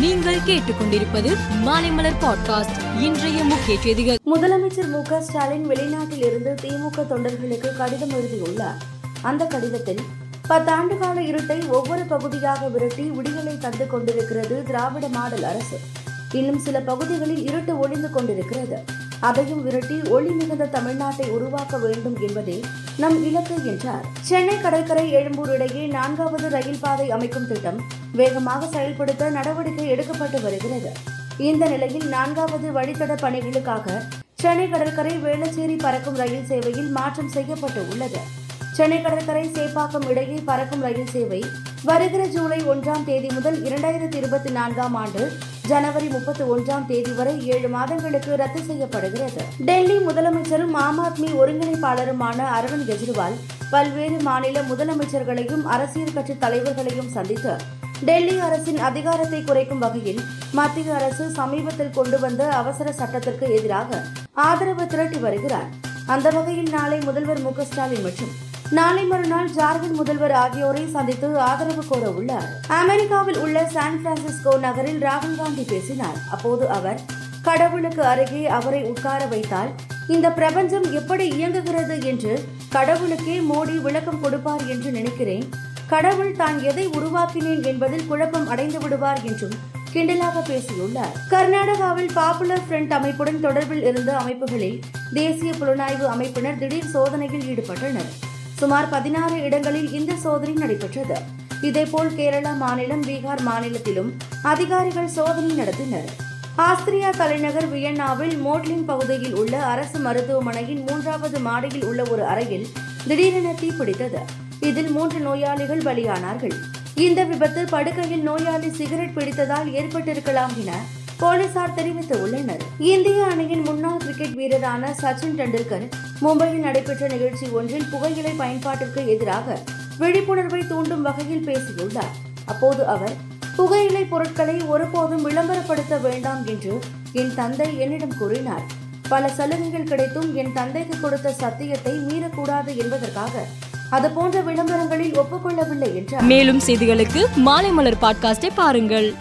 நீங்கள் கேட்டுக்கொண்டிருப்பது மாலைமலர் பாட்காஸ்ட். இன்றைய முக்கிய செய்திகள். முதலமைச்சர் மு ஸ்டாலின் வெளிநாட்டில் இருந்து திமுக தொண்டர்களுக்கு கடிதம் எழுதியுள்ளார். அந்த கடிதத்தில் பத்தாண்டு கால இருட்டை ஒவ்வொரு பகுதியாக விரட்டி விடியலை தந்து கொண்டிருக்கிறது திராவிட மாடல் அரசு. இன்னும் சில பகுதிகளில் இருட்டு ஒளிந்து கொண்டிருக்கிறது. அதையும் விரட்டி ஒளி மிகுந்த தமிழ்நாட்டை உருவாக்க வேண்டும் என்பதே நம் இலக்கு என்றார். சென்னை கடற்கரை எழும்பூர் இடையே நான்காவது ரயில் பாதை அமைக்கும் திட்டம் வேகமாக செயல்படுத்த நடவடிக்கை எடுக்கப்பட்டு வருகிறது. இந்த நிலையில் நான்காவது வழித்தட பணிகளுக்காக சென்னை கடற்கரை வேளச்சேரி பறக்கும் ரயில் சேவையில் மாற்றம் செய்யப்பட்டு உள்ளது. சென்னை கடற்கரை சேப்பாக்கம் இடையே பறக்கும் ரயில் சேவை வருகிற ஜூலை ஒன்றாம் தேதி முதல் இரண்டாயிரத்தி இருபத்தி நான்காம் ஆண்டு ஜனவரி முப்பத்தி ஒன்றாம் தேதி வரை ஏழு மாதங்களுக்கு ரத்து செய்யப்படுகிறது. டெல்லி முதலமைச்சரும் ஆம் ஆத்மி ஒருங்கிணைப்பாளருமான அரவிந்த் கெஜ்ரிவால் பல்வேறு மாநில முதலமைச்சர்களையும் அரசியல் கட்சி தலைவர்களையும் சந்தித்து டெல்லி அரசின் அதிகாரத்தை குறைக்கும் வகையில் மத்திய அரசு சமீபத்தில் கொண்டு வந்த அவசர சட்டத்திற்கு எதிராக ஆதரவு திரட்டி வருகிறார். அந்த வகையில் நாளை முதல்வர் மு ஸ்டாலின் மற்றும் நாளை மறுநாள் ஜார்க்கண்ட் முதல்வர் ஆகியோரை சந்தித்து ஆதரவு கோர உள்ளார் அமெரிக்காவில் உள்ள சான் பிரான்சிஸ்கோ நகரில் ராகுல் காந்தி பேசினார். அப்போது அவர் கடவுளுக்கு அருகே அவரை உட்கார வைத்தால் இந்த பிரபஞ்சம் எப்படி இயங்குகிறது என்று கடவுளுக்கே மோடி விளக்கம் கொடுப்பார் என்று நினைக்கிறேன். கடவுள் தான் எதை உருவாக்கினேன் என்பதில் குழப்பம் அடைந்து விடுவார் என்றும் கிண்டலாக பேசியுள்ளார். கர்நாடகாவில் பாப்புலர் ஃப்ரண்ட் அமைப்புடன் தொடர்பில் இருந்த அமைப்புகளில் தேசிய புலனாய்வு அமைப்பினர் திடீர் சோதனையில் ஈடுபட்டனர். சுமார் பதினாறு இடங்களில் இந்த சோதனை நடைபெற்றது. இதேபோல் கேரளா மாநிலம் பீகார் மாநிலத்திலும் அதிகாரிகள் சோதனை நடத்தினர். ஆஸ்திரியா தலைநகர் வியன்னாவில் மோட்லின் பகுதியில் உள்ள அரசு மருத்துவமனையின் மூன்றாவது மாடியில் உள்ள ஒரு அறையில் திடீரென தீப்பிடித்தது இதில் மூன்று நோயாளிகள் பலியானார்கள். இந்த விபத்து படுக்கையில் நோயாளி சிகரெட் பிடித்ததால் ஏற்பட்டிருக்கலாம் என போலீசார் தெரிவித்துள்ளனர் இந்திய அணியின் முன்னாள் கிரிக்கெட் வீரரான சச்சின் டெண்டுல்கர் மும்பையில் நடைபெற்ற நிகழ்ச்சி ஒன்றில் புகையிலை பயன்பாட்டிற்கு எதிராக விழிப்புணர்வை தூண்டும் வகையில் பேசியுள்ளார். அப்போது அவர் புகையிலை பொருட்களை ஒருபோதும் விளம்பரப்படுத்த வேண்டாம் என்று என் தந்தை என்னிடம் கூறினார். பல சலுகைகள் கிடைத்தும் என் தந்தைக்கு கொடுத்த சத்தியத்தை மீறக்கூடாது என்பதற்காக அதுபோன்ற விளம்பரங்களில் ஒப்புக்கொள்ளவில்லை என்றார். மேலும் செய்திகளுக்கு மாலை மலர் பாட்காஸ்டை பாருங்கள்.